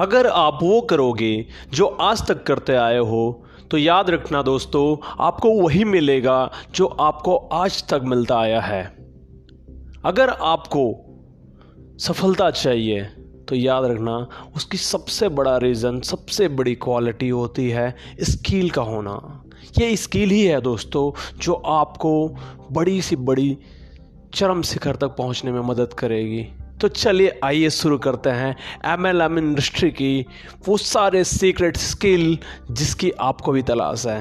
अगर आप वो करोगे जो आज तक करते आए हो तो याद रखना दोस्तों, आपको वही मिलेगा जो आपको आज तक मिलता आया है। अगर आपको सफलता चाहिए तो याद रखना, उसकी सबसे बड़ा रीज़न सबसे बड़ी क्वालिटी होती है स्किल का होना। ये स्किल ही है दोस्तों, जो आपको बड़ी सी बड़ी चरम शिखर तक पहुँचने में मदद करेगी। तो चलिए आइए शुरू करते हैं एम एल एम इंडस्ट्री की वो सारे सीक्रेट स्किल जिसकी आपको भी तलाश है।